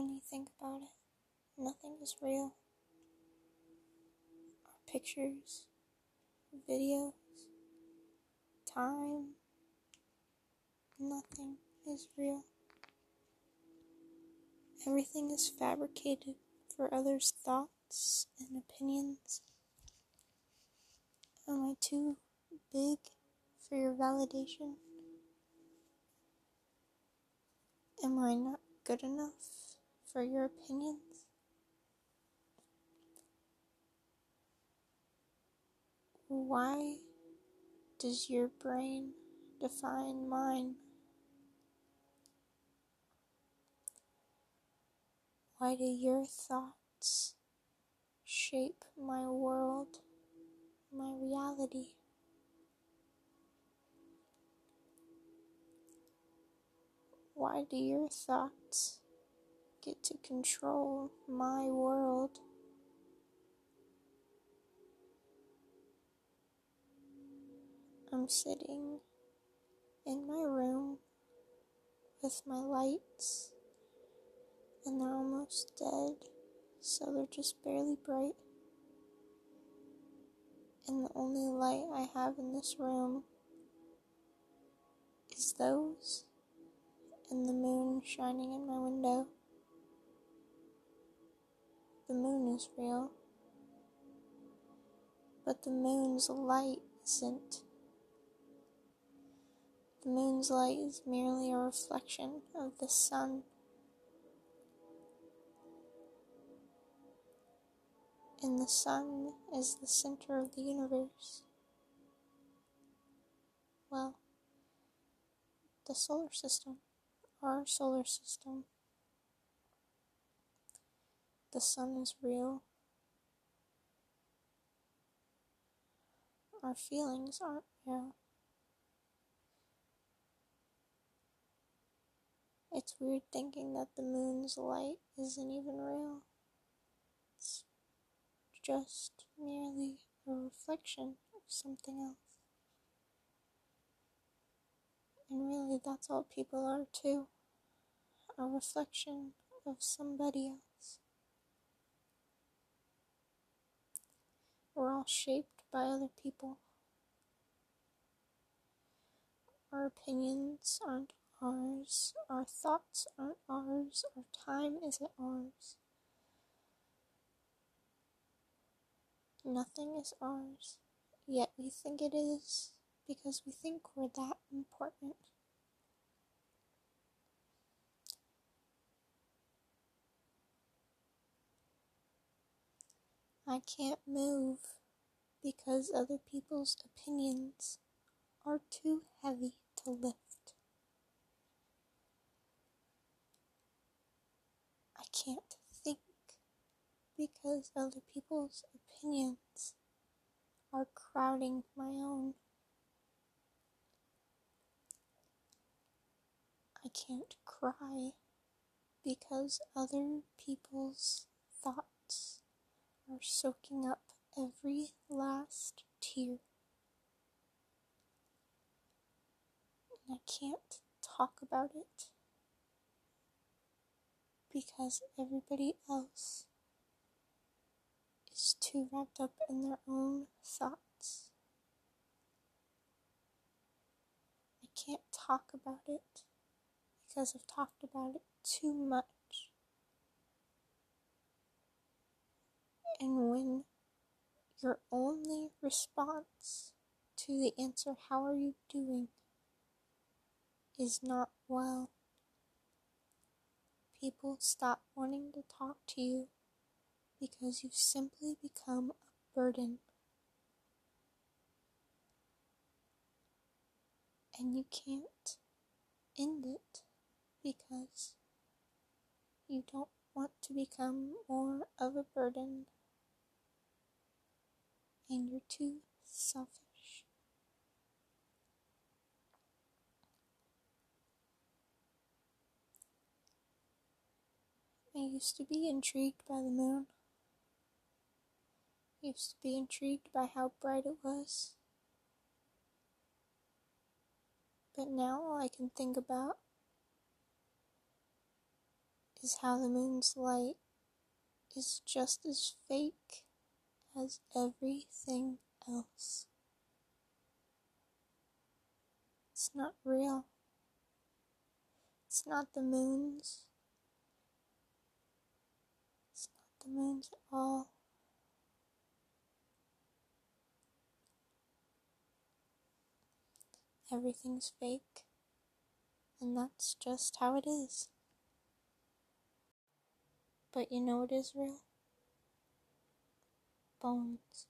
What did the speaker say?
when you think about it. Nothing is real. Our pictures, videos, time, nothing is real. Everything is fabricated for others' thoughts and opinions. Am I too big for your validation? Am I not good enough for your opinions? Why does your brain define mine? Why do your thoughts shape my world, my reality? Why do your thoughts get to control my world? I'm sitting in my room with my lights, and they're almost dead, so they're just barely bright. And the only light I have in this room is those and the moon shining in my window. The moon is real, but the moon's light isn't. The moon's light is merely a reflection of the sun. And the sun is the center of the universe. Well, the solar system, our solar system. The sun is real. Our feelings aren't real. It's weird thinking that the moon's light isn't even real. It's just merely a reflection of something else. And really, that's all people are too a reflection of somebody else. We're all shaped by other people. Our opinions aren't ours. Our thoughts aren't ours. Our time isn't ours. Nothing is ours, yet we think it is because we think we're that important. I can't move because other people's opinions are too heavy to lift. I can't think because other people's opinions are crowding my own. I can't cry because other people's thoughts are soaking up every last tear. And I can't talk about it because everybody else is too wrapped up in their own thoughts. I can't talk about it because I've talked about it too much. And when your only response to the answer, How are you doing? is not well people stop wanting to talk to you because you've simply become a burden. And you can't end it because you don't want to become more of a burden and you're too selfish. I used to be intrigued by the moon. I used to be intrigued by how bright it was. But now all I can think about is how the moon's light is just as fake as everything else. It's not real. It's not the moon's. It's not the moon's at all. Everything's fake, and that's just how it is. But you know it is real? Bones.